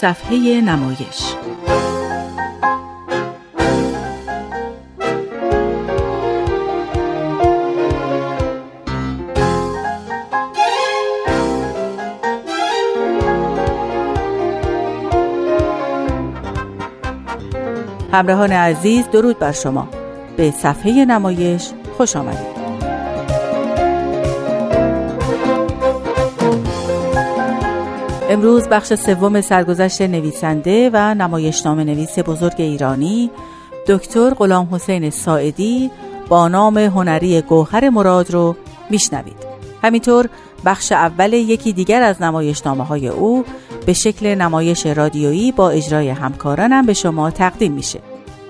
صفحه نمایش. همراهان عزیز درود بر شما. به صفحه نمایش خوش آمدید. امروز بخش سوم سرگذشت نویسنده و نمایشنامه نویس بزرگ ایرانی دکتر غلام حسین ساعدی با نام هنری گوهر مراد رو میشنوید. همینطور بخش اول یکی دیگر از نمایشنامه های او به شکل نمایش رادیویی با اجرای همکارانم به شما تقدیم میشه.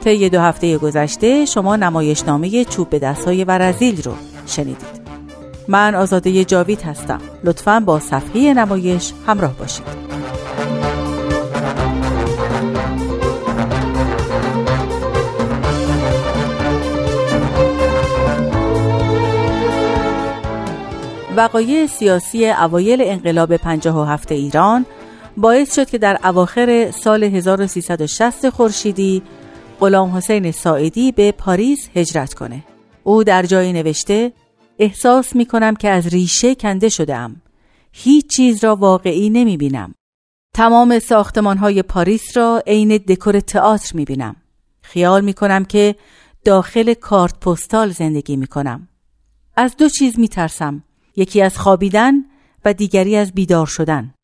طی دو هفته گذشته شما نمایشنامه چوب به دستهای ورزیل رو شنیدید. من آزاده جاوید هستم لطفا با صفحه نمایش همراه باشید وقایع سیاسی اوایل انقلاب 57 ایران باعث شد که در اواخر سال 1360 خورشیدی غلام حسین ساعدی به پاریس هجرت کنه. او در جایی نوشته احساس می کنم که از ریشه کنده شدم. هیچ چیز را واقعی نمی بینم. تمام ساختمان های پاریس را عین دکور تئاتر می بینم. خیال می کنم که داخل کارت پستال زندگی می کنم. از دو چیز می ترسم. یکی از خوابیدن و دیگری از بیدار شدن.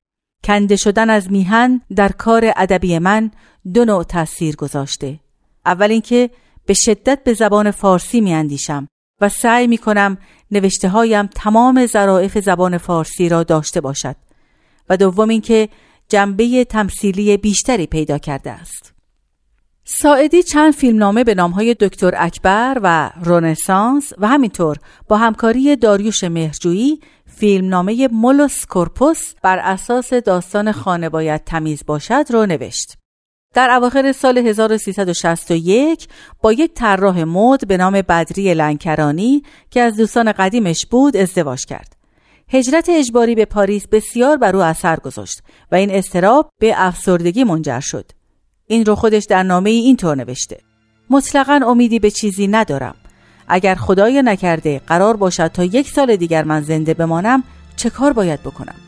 کنده شدن از میهن در کار ادبی من دو نوع تاثیر گذاشته. اول اینکه به شدت به زبان فارسی می اندیشم و سعی می کنم نوشته هایم تمام ظرافت زبان فارسی را داشته باشد و دوم اینکه جنبه تمثیلی بیشتری پیدا کرده است. ساعدی چند فیلمنامه به نامهای دکتر اکبر و رونسانس و همینطور با همکاری داریوش مهرجویی فیلمنامه مولوس کورپوس بر اساس داستان خانه باید تمیز باشد را نوشت. در اواخر سال 1361 با یک طراح مد به نام بدری لنکرانی که از دوستان قدیمش بود ازدواج کرد. هجرت اجباری به پاریس بسیار بر او اثر گذاشت و این استراب به افسردگی منجر شد. این رو خودش در نامه ای اینطور نوشته. مطلقا امیدی به چیزی ندارم. اگر خدای نکرده قرار باشد تا یک سال دیگر من زنده بمانم چه کار باید بکنم؟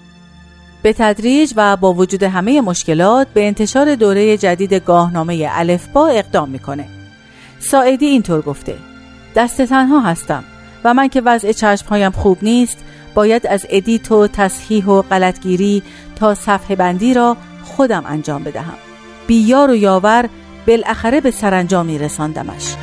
به تدریج و با وجود همه مشکلات به انتشار دوره جدید گاهنامه الفبا اقدام می‌کنه. ساعدی اینطور گفته دست تنها هستم و من که وضع چشمهایم خوب نیست باید از ادیت و تصحیح و غلطگیری تا صفحه بندی را خودم انجام بدهم. بیار و یاور بالاخره به سرانجامی رساندمش.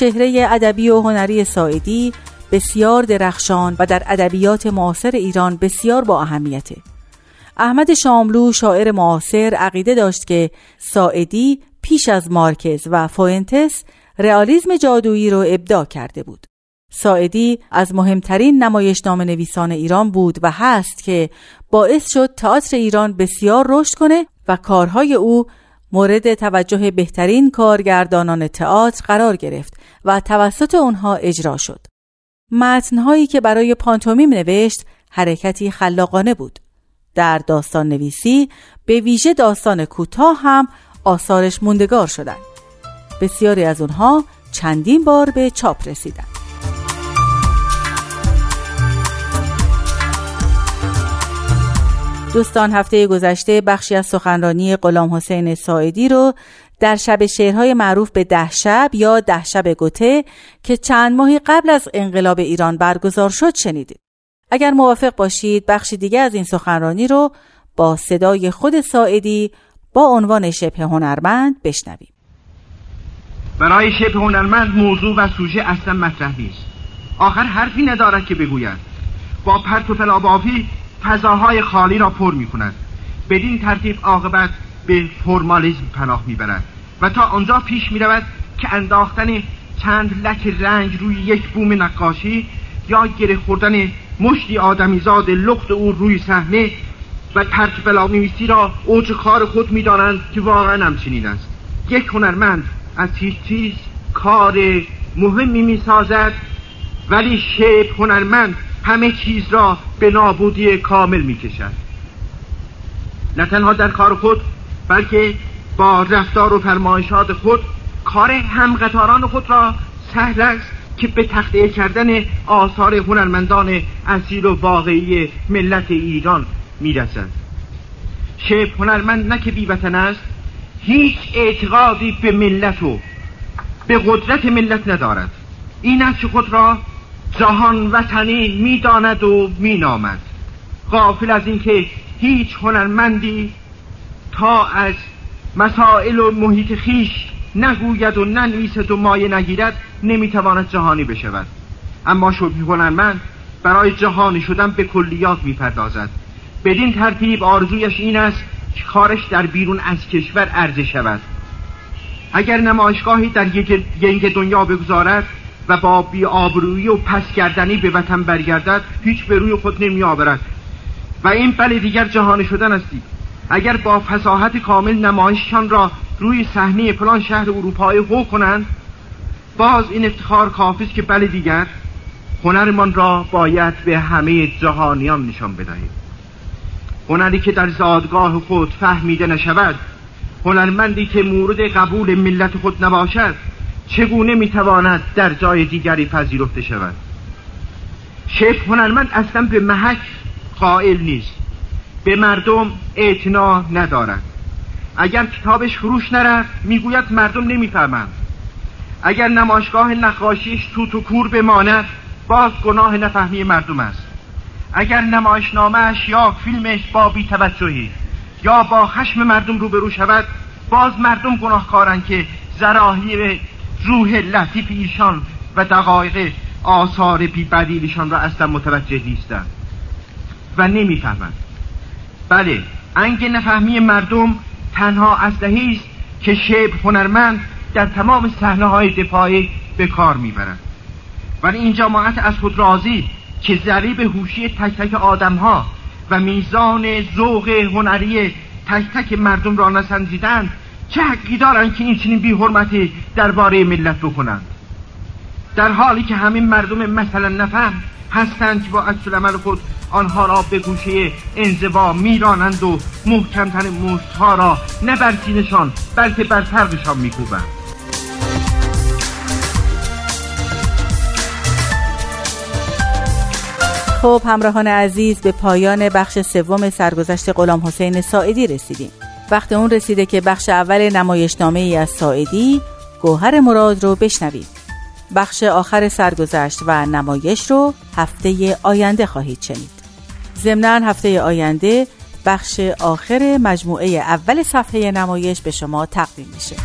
چهره ادبی و هنری ساعدی بسیار درخشان و در ادبیات معاصر ایران بسیار با اهمیته. احمد شاملو شاعر معاصر عقیده داشت که ساعدی پیش از مارکز و فوینتس رئالیسم جادویی را ابداع کرده بود. ساعدی از مهمترین نمایشنامه نویسان ایران بود و هست که باعث شد تئاتر ایران بسیار رشد کنه و کارهای او مورد توجه بهترین کارگردانان تئاتر قرار گرفت و توسط آنها اجرا شد. متنهایی که برای پانتومیم نوشت حرکتی خلاقانه بود. در داستان نویسی به ویژه داستان کوتاه هم آثارش موندگار شدند. بسیاری از اونها چندین بار به چاپ رسیدند. دوستان هفته گذشته بخشی از سخنرانی غلام حسین ساعدی رو در شب شعرهای معروف به ده شب یا ده شب گوته که چند ماهی قبل از انقلاب ایران برگزار شد شنیدید. اگر موافق باشید بخشی دیگه از این سخنرانی رو با صدای خود ساعدی با عنوان شبه هنرمند بشنویم. برای شبه هنرمند موضوع و سوژه اصلا مطرح نیست. آخر حرفی ندارد که بگوید. با پرت و فلابافی فضاهای خالی را پر می کند. بدین ترتیب عاقبت به فرمالیزم پناه می‌برد و تا آنجا پیش می‌رود که انداختن چند لک رنگ روی یک بوم نقاشی یا گره خوردن مشتی آدمیزاد لخت او روی صحنه و ترک نویسی را اوج کار خود می‌دانند که واقعا همچنین است. یک هنرمند از هیچ چیز کار مهمی می سازد ولی شیب هنرمند همه چیز را به نابودی کامل می کشد نه تنها در کار خود بلکه با رفتار و فرمایشات خود کار همقطاران خود را سهل است که به تخته کردن آثار هنرمندان اصیل و واقعی ملت ایران می‌رسد. شیب هنرمند نه که بیوطن است هیچ اعتقادی به ملت و به قدرت ملت ندارد. این است که خود را جهان وطنی می‌داند و مینامد. غافل از اینکه هیچ هنرمندی تا از مسائل و محیط خیش نگوید و ننویسد و مایه نگیرد نمی‌تواند جهانی بشود. اما شبهی هنرمند برای جهانی شدن به کلیات می‌پردازد. بدین ترتیب آرزویش این است که کارش در بیرون از کشور عرضه شود. اگر نمایشگاهی در یک دنیا بگذارد و با آبرویی و پس گردنی به وطن برگردد هیچ به روی خود نمی آورد و این بله دیگر جهانی شدن استی اگر با فساحت کامل نمایششان را روی صحنه فلان شهر اروپایی هو کنند باز این افتخار کافی است که بله دیگر هنرمان را باید به همه جهانیان نشان بدهید. هنری که در زادگاه خود فهمیده نشود هنرمندی که مورد قبول ملت خود نباشد چگونه می‌تواند در جای دیگری پذیرفته شود؟ شیخ هنرمند اصلا به محک قائل نیست. به مردم اعتنا ندارد. اگر کتابش فروش نرفت می‌گوید مردم نمی‌فهمند. اگر نمایشگاه نقاشیش توت و کور بماند باز گناه نفهمی مردم است. اگر نمایشنامهش یا فیلمش با بیتوجهی یا با خشم مردم روبرو شود باز مردم گناهکارند که زراهی روح لطیف ایشان و دقایق آثار بی بدیلشان را اصلا متوجه نیستند و نمی‌فهمند. بله انگ نفهمی مردم تنها اسلحه است که شیب هنرمند در تمام صحنه های دفاعی به کار می‌برد ولی این جماعت از خود راضی که ذریب هوشی تک تک آدم ها و میزان ذوق هنری تک تک مردم را نسنجیدند چه حقی دارند که این چنین بی حرمتی درباره ملت بکنند در حالی که همین مردم مثلا نفهم هستند که با عکس خود آنها را به گوشه انزوا میرانند و محکمتر مستها را نه بر سینشان بلکه بر فرقشان میکوبند. خب همراهان عزیز به پایان بخش سوم سرگذشت غلام حسین ساعدی رسیدیم. وقت اون رسیده که بخش اول نمایشنامه ای از ساعدی گوهر مراد رو بشنوید بخش آخر سرگذشت و نمایش رو هفته آینده خواهید شنید. ضمنا هفته آینده بخش آخر مجموعه اول صفحه نمایش به شما تقدیم میشه.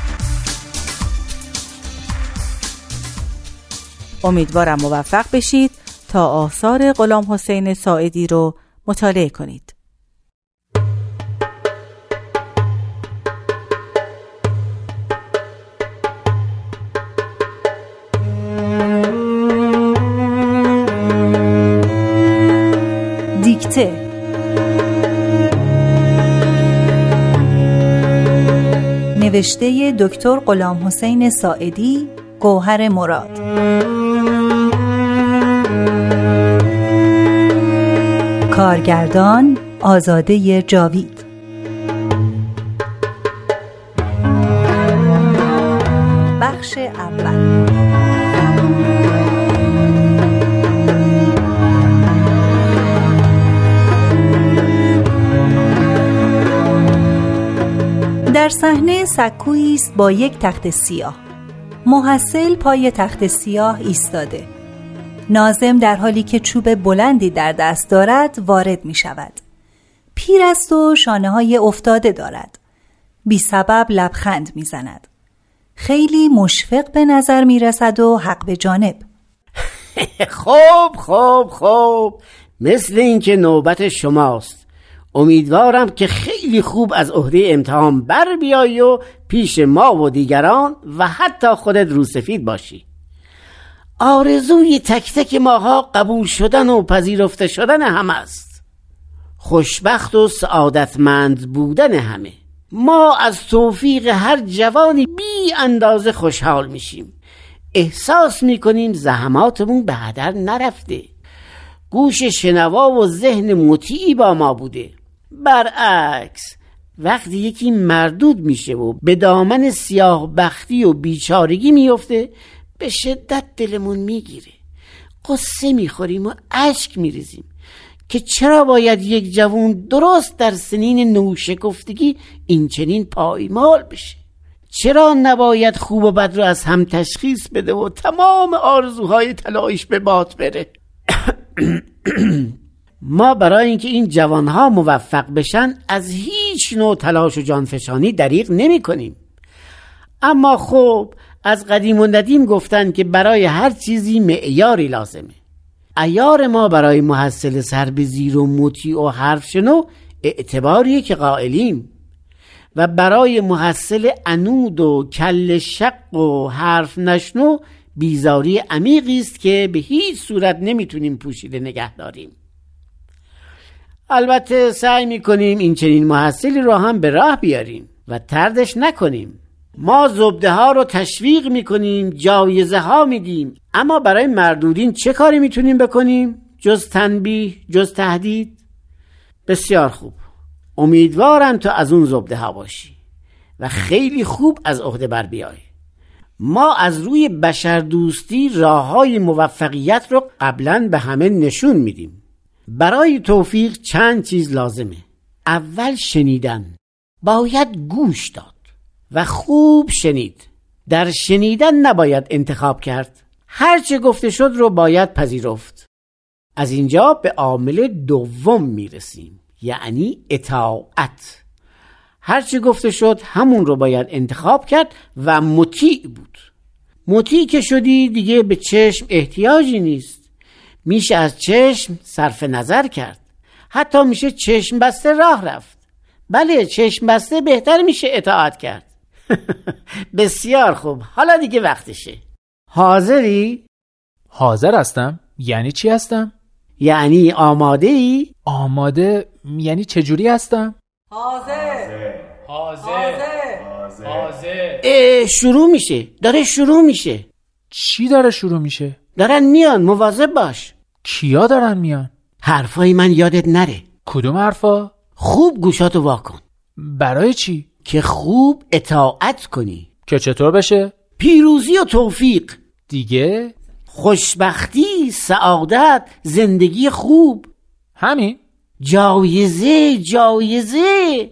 امیدوارم موفق بشید تا آثار غلام حسین ساعدی رو مطالعه کنید. نوشته دکتر غلام حسین ساعدی گوهر مراد. کارگردان آزاده جاوید. صحنه سکویی است با یک تخت سیاه. محصل پای تخت سیاه ایستاده. نازم در حالی که چوب بلندی در دست دارد وارد می شود. پیر است و شانه های افتاده دارد. بی سبب لبخند می زند. خیلی مشفق به نظر می رسد و حق به جانب. خوب خوب خوب مثل اینکه نوبت شماست. امیدوارم که خیلی خوب از عهده امتحان بر بیایی و پیش ما و دیگران و حتی خودت روسفید باشی. آرزوی تک تک ماها قبول شدن و پذیرفته شدن همه است. خوشبخت و سعادتمند بودن همه. ما از توفیق هر جوانی بی اندازه خوشحال میشیم. احساس می‌کنیم زحماتمون به هدر نرفته. گوش شنوا و ذهن مطیعی با ما بوده. برعکس وقتی یکی مردود میشه و به دامن سیاه بختی و بیچارگی میفته به شدت دلمون می‌گیره. قصه می‌خوریم و اشک میریزیم که چرا باید یک جوون درست در سنین نوشکفتگی این چنین پایمال بشه؟ چرا نباید خوب و بد رو از هم تشخیص بده و تمام آرزوهای طلایش به باد بره؟ ما برای اینکه این جوانها موفق بشن از هیچ نوع تلاش و جانفشانی دریغ نمی کنیم. اما خب از قدیم و ندیم گفتن که برای هر چیزی معیاری لازمه. ایار ما برای محصل سر به زیر و مطیع و حرف شنو اعتباریه که قائلیم. و برای محصل انود و کل شق و حرف نشنو بیزاری عمیقی است که به هیچ صورت نمی‌تونیم پوشیده نگه داریم. البته سعی می‌کنیم این چنین محصلی رو هم به راه بیاریم و تردش نکنیم. ما زبده ها رو تشویق می‌کنیم جایزه ها میدیم. اما برای مردودین چه کاری می‌تونیم بکنیم؟ جز تنبیه جز تهدید؟ بسیار خوب. امیدوارم تو از اون زبده ها باشی و خیلی خوب از عهده بر بیای. ما از روی بشردوستی راه های موفقیت رو قبلا به همه نشون میدیم. برای توفیق چند چیز لازمه. اول شنیدن. باید گوش داد و خوب شنید. در شنیدن نباید انتخاب کرد. هرچه گفته شد رو باید پذیرفت. از اینجا به عامل دوم می‌رسیم یعنی اطاعت. هرچه گفته شد همون رو باید انتخاب کرد و مطیع بود. مطیع که شدی دیگه به چشم احتیاجی نیست. میشه از چشم صرف نظر کرد. حتی میشه چشم بسته راه رفت. بله چشم بسته بهتر میشه اطاعت کرد. بسیار خوب. حالا دیگه وقتشه. حاضری؟ حاضر هستم؟ یعنی چی هستم؟ یعنی آماده ای؟ آماده یعنی چجوری هستم؟ حاضر. حاضر. اه شروع میشه. داره شروع میشه. چی داره شروع میشه؟ دارن میان. مواظب باش. کیا دارن میان؟ حرفای من یادت نره کدوم حرفا؟ خوب گوشاتو واکن برای چی؟ که خوب اطاعت کنی که چطور بشه؟ پیروزی و توفیق دیگه؟ خوشبختی سعادت زندگی خوب همین؟ جایزه جایزه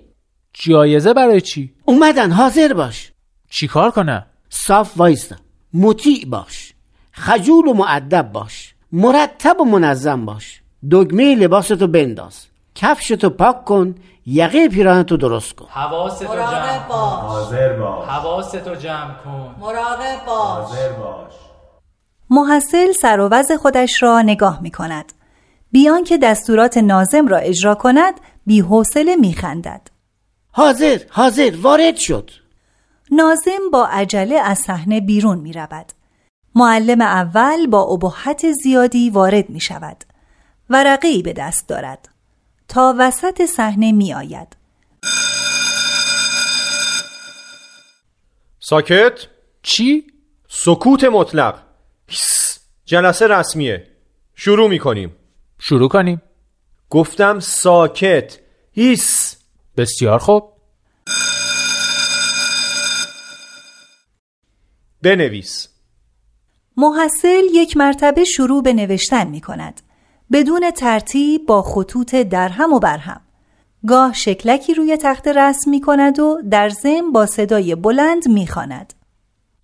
جایزه برای چی؟ اومدن حاضر باش چی کار کنم؟ صاف وایستا مطیع باش خجول و معدب باش مرتب و منظم باش. دگمه لباستو بنداز. کفشتو پاک کن. یقه پیراهنتو درست کن. حواستو باش. حاضر باش. حواستو جمع کن. مراقب باش. حاضر باش. محصل سر و وضع خودش را نگاه می کند. بیان که دستورات نازم را اجرا کند بی حوصله می خندد. حاضر حاضر وارد شد. نازم با عجله از صحنه بیرون می رود. معلم اول با ابهت زیادی وارد می شود. ورقه به دست دارد. تا وسط صحنه می آید. ساکت چی؟ سکوت مطلق هس. جلسه رسمیه شروع می‌کنیم شروع کنیم گفتم ساکت هیس بسیار خوب بنویس محصل یک مرتبه شروع به نوشتن می کند. بدون ترتیب با خطوط درهم و برهم. گاه شکلکی روی تخت رسم می کند و در ضمن با صدای بلند می خواند.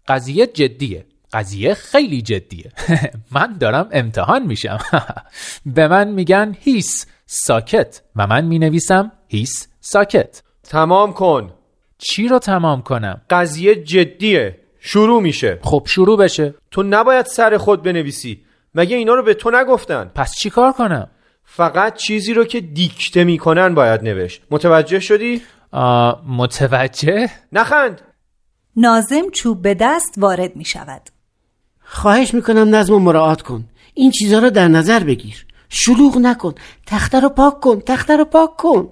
قضیه جدیه. قضیه خیلی جدیه. من دارم امتحان میشم. به من میگن هیس ساکت و من می‌نویسم هیس ساکت. تمام کن. چی رو تمام کنم؟ قضیه جدیه. شروع میشه. خب شروع بشه. تو نباید سر خود بنویسی. مگه اینا رو به تو نگفتن؟ پس چی کار کنم؟ فقط چیزی رو که دیکته می‌کنن باید نوشت. متوجه شدی؟ متوجه؟ نخند. نازم چوب به دست وارد می شود. خواهش می‌کنم نظم و مراعات کن. این چیزها رو در نظر بگیر. شلوغ نکن. تخته رو پاک کن. تخته رو پاک کن.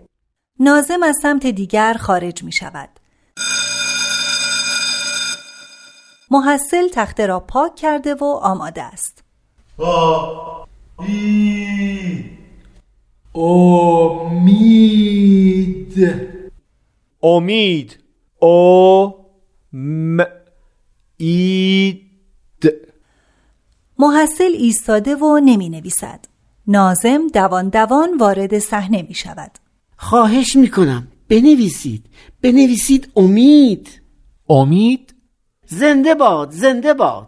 نازم از سمت دیگر خارج می شود. محصل تخته را پاک کرده و آماده است. امید. امید. او م اید محصل ایستاده و نمی نویسد. نازم دوان دوان وارد صحنه می شود. خواهش می‌کنم بنویسید. بنویسید امید. امید؟ زنده باد زنده باد.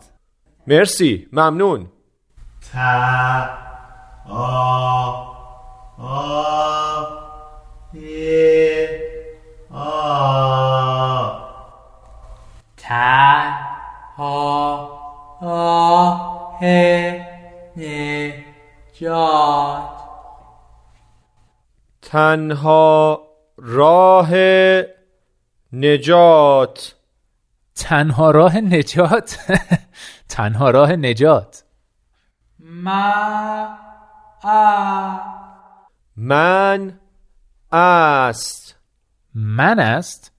مرسی ممنون. تا آ آ آ تا ها آ ه نجات تنها راه نجات. تنها راه نجات. تنها راه نجات. ما من است. من است.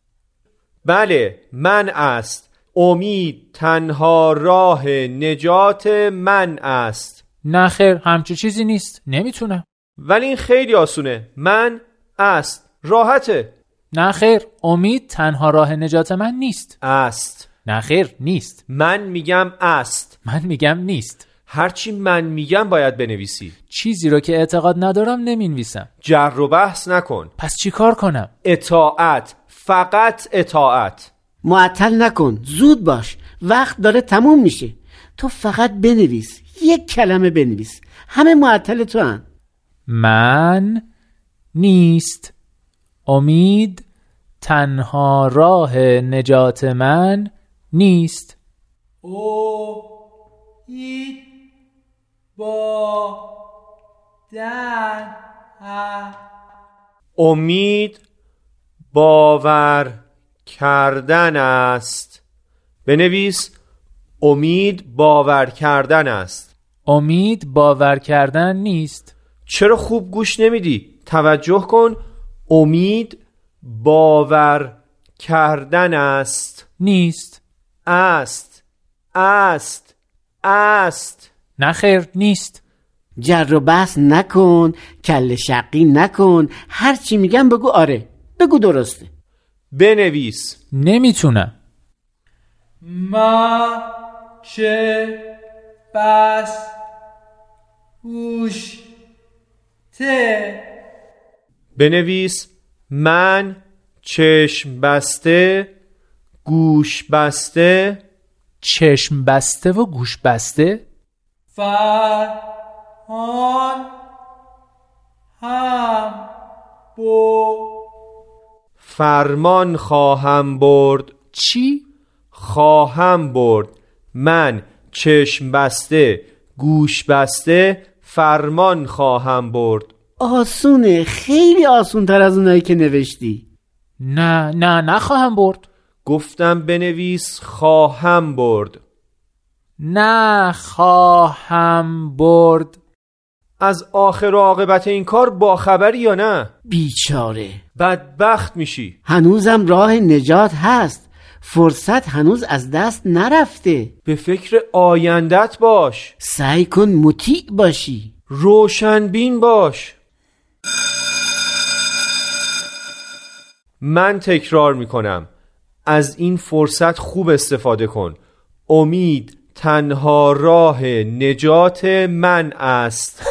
بله من است. امید تنها راه نجات من است. نه خیر همچه چیزی نیست. نمی‌تونم. ولی این خیلی آسونه. من است. راحته. نه خیر امید تنها راه نجات من نیست. است. نه خیر نیست. من میگم است. من میگم نیست. هرچی من میگم باید بنویسی. چیزی رو که اعتقاد ندارم نمی‌نویسم. جر و بحث نکن. پس چی کار کنم؟ اطاعت فقط اطاعت. معطل نکن زود باش وقت داره تموم میشه. تو فقط بنویس یک کلمه بنویس. همه معطل تو هن. من نیست. امید تنها راه نجات من نیست. او اید با دن امید باور کردن است. بنویس امید باور کردن است. امید باور کردن نیست. چرا خوب گوش نمیدی؟ توجه کن. امید باور کردن است. نیست. است. است. است. نه خیر نیست. جر و بحث نکن کل شقی نکن هرچی میگم بگو آره بگو درسته. بنویس. نمی‌تونم. ما چه بس گوش ته بنویس من چشم بسته گوش بسته چشم بسته و گوش بسته فرهان هم بو فرمان خواهم برد. چی؟ خواهم برد. من چشم بسته گوش بسته فرمان خواهم برد. آسونه خیلی آسون تر از اونایی که نوشتی. نه نه نخواهم برد. گفتم بنویس خواهم برد. نه خواهم برد. از آخر و عاقبت این کار با خبری یا نه؟ بیچاره. بدبخت میشی. هنوزم راه نجات هست. فرصت هنوز از دست نرفته. به فکر آیندت باش. سعی کن مطیع باشی. روشنبین باش. من تکرار می‌کنم. از این فرصت خوب استفاده کن. امید تنها راه نجات من است.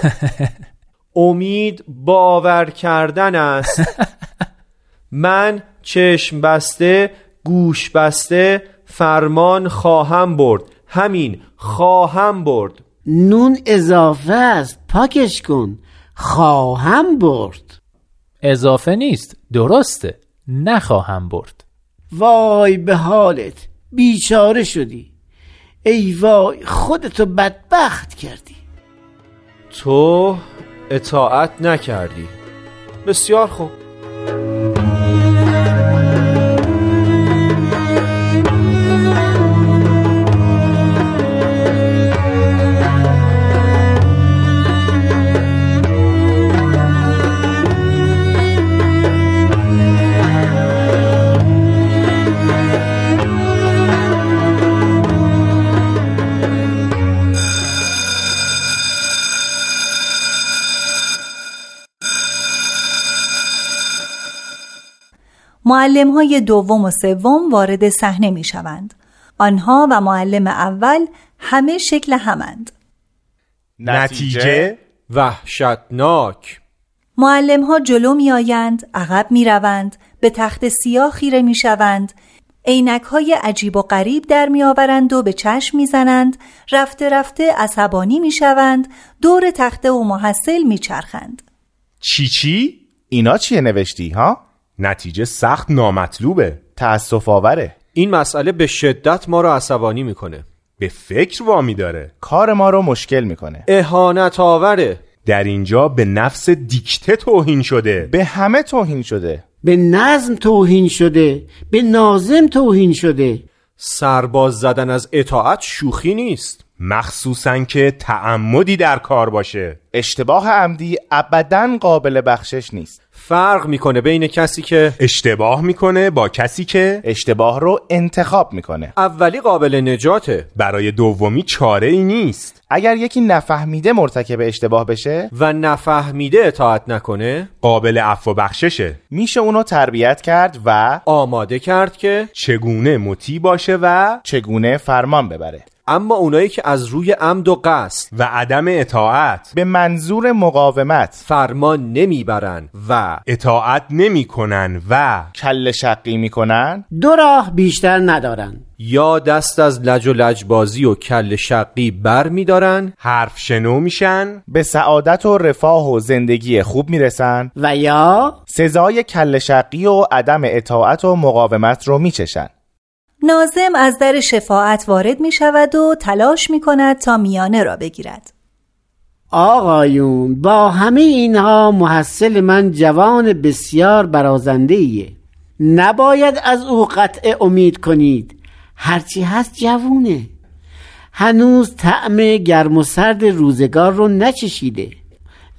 امید باور کردن است. من چشم بسته گوش بسته فرمان خواهم برد. همین خواهم برد. نون اضافه است پاکش کن. خواهم برد. اضافه نیست درسته. نخواهم برد. وای به حالت بیچاره شدی. ای وای خودتو بدبخت کردی. تو اطاعت نکردی. بسیار خوب. معلم های دوم و سوم وارد صحنه می شوند. آنها و معلم اول همه شکل همند. نتیجه وحشتناک معلم ها جلو می آیند، عقب می روند، به تخت سیاه خیره می شوند، عینک های عجیب و غریب در می آورند و به چشم می زنند، رفته رفته عصبانی می شوند، دور تخته و محصل می چرخند. چی چی؟ اینا چیه نوشتی ها؟ نتیجه سخت نامطلوبه. تأسف آوره. این مسئله به شدت ما رو عصبانی می‌کنه. به فکر وامی داره. کار ما رو مشکل می‌کنه. اهانت آوره. در اینجا به نفس دیکته توهین شده. به همه توهین شده. به نظم توهین شده. به نازم توهین شده. سرباز زدن از اطاعت شوخی نیست. مخصوصا که تعمدی در کار باشه. اشتباه عمدی ابدا قابل بخشش نیست. فرق می‌کنه بین کسی که اشتباه می‌کنه با کسی که اشتباه رو انتخاب می‌کنه. اولی قابل نجاته. برای دومی چاره ای نیست. اگر یکی نفهمیده مرتکب اشتباه بشه و نفهمیده اطاعت نکنه قابل عفو و بخششه. میشه اونو تربیت کرد و آماده کرد که چگونه مطیع باشه و چگونه فرمان ببره. اما اونایی که از روی عمد و قصد و عدم اطاعت به منظور مقاومت فرمان نمی‌برن و اطاعت نمی‌کنن و کل شقی می‌کنن دو راه بیشتر ندارن. یا دست از لج و لجبازی و کل شقی بر میدارن حرف شنو میشن به سعادت و رفاه و زندگی خوب می‌رسن و یا سزای کل شقی و عدم اطاعت و مقاومت رو میچشن. نازم از در شفاعت وارد می شود و تلاش می کند تا میانه را بگیرد. آقایون با همه اینها محصل من جوان بسیار برازنده ایه نباید از او قطع امید کنید. هرچی هست جوونه. هنوز طعم گرم و سرد روزگار رو نچشیده.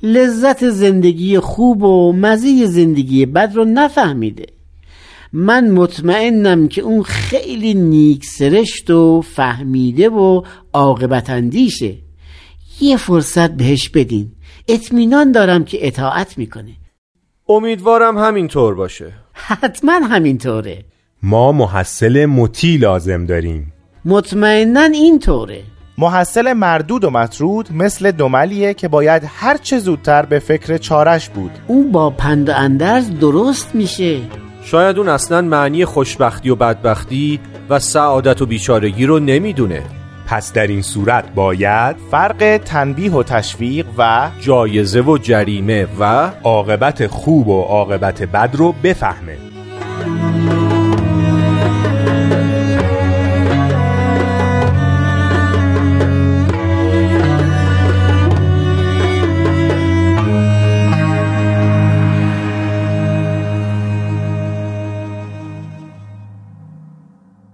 لذت زندگی خوب و مزه زندگی بد رو نفهمیده. من مطمئنم که اون خیلی نیک سرشت و فهمیده و عاقبت اندیشه. یه فرصت بهش بدین. اطمینان دارم که اطاعت می‌کنه. امیدوارم همینطور باشه. حتما همینطوره. ما محصل مطی لازم داریم. مطمئنا اینطوره. محصل مردود و مطرود مثل دملیه که باید هر چه زودتر به فکر چارش بود. اون با پند و اندرز درست میشه. شاید اون اصلا معنی خوشبختی و بدبختی و سعادت و بیچارگی رو نمی‌دونه. پس در این صورت باید فرق تنبیه و تشویق و جایزه و جریمه و عاقبت خوب و عاقبت بد رو بفهمه.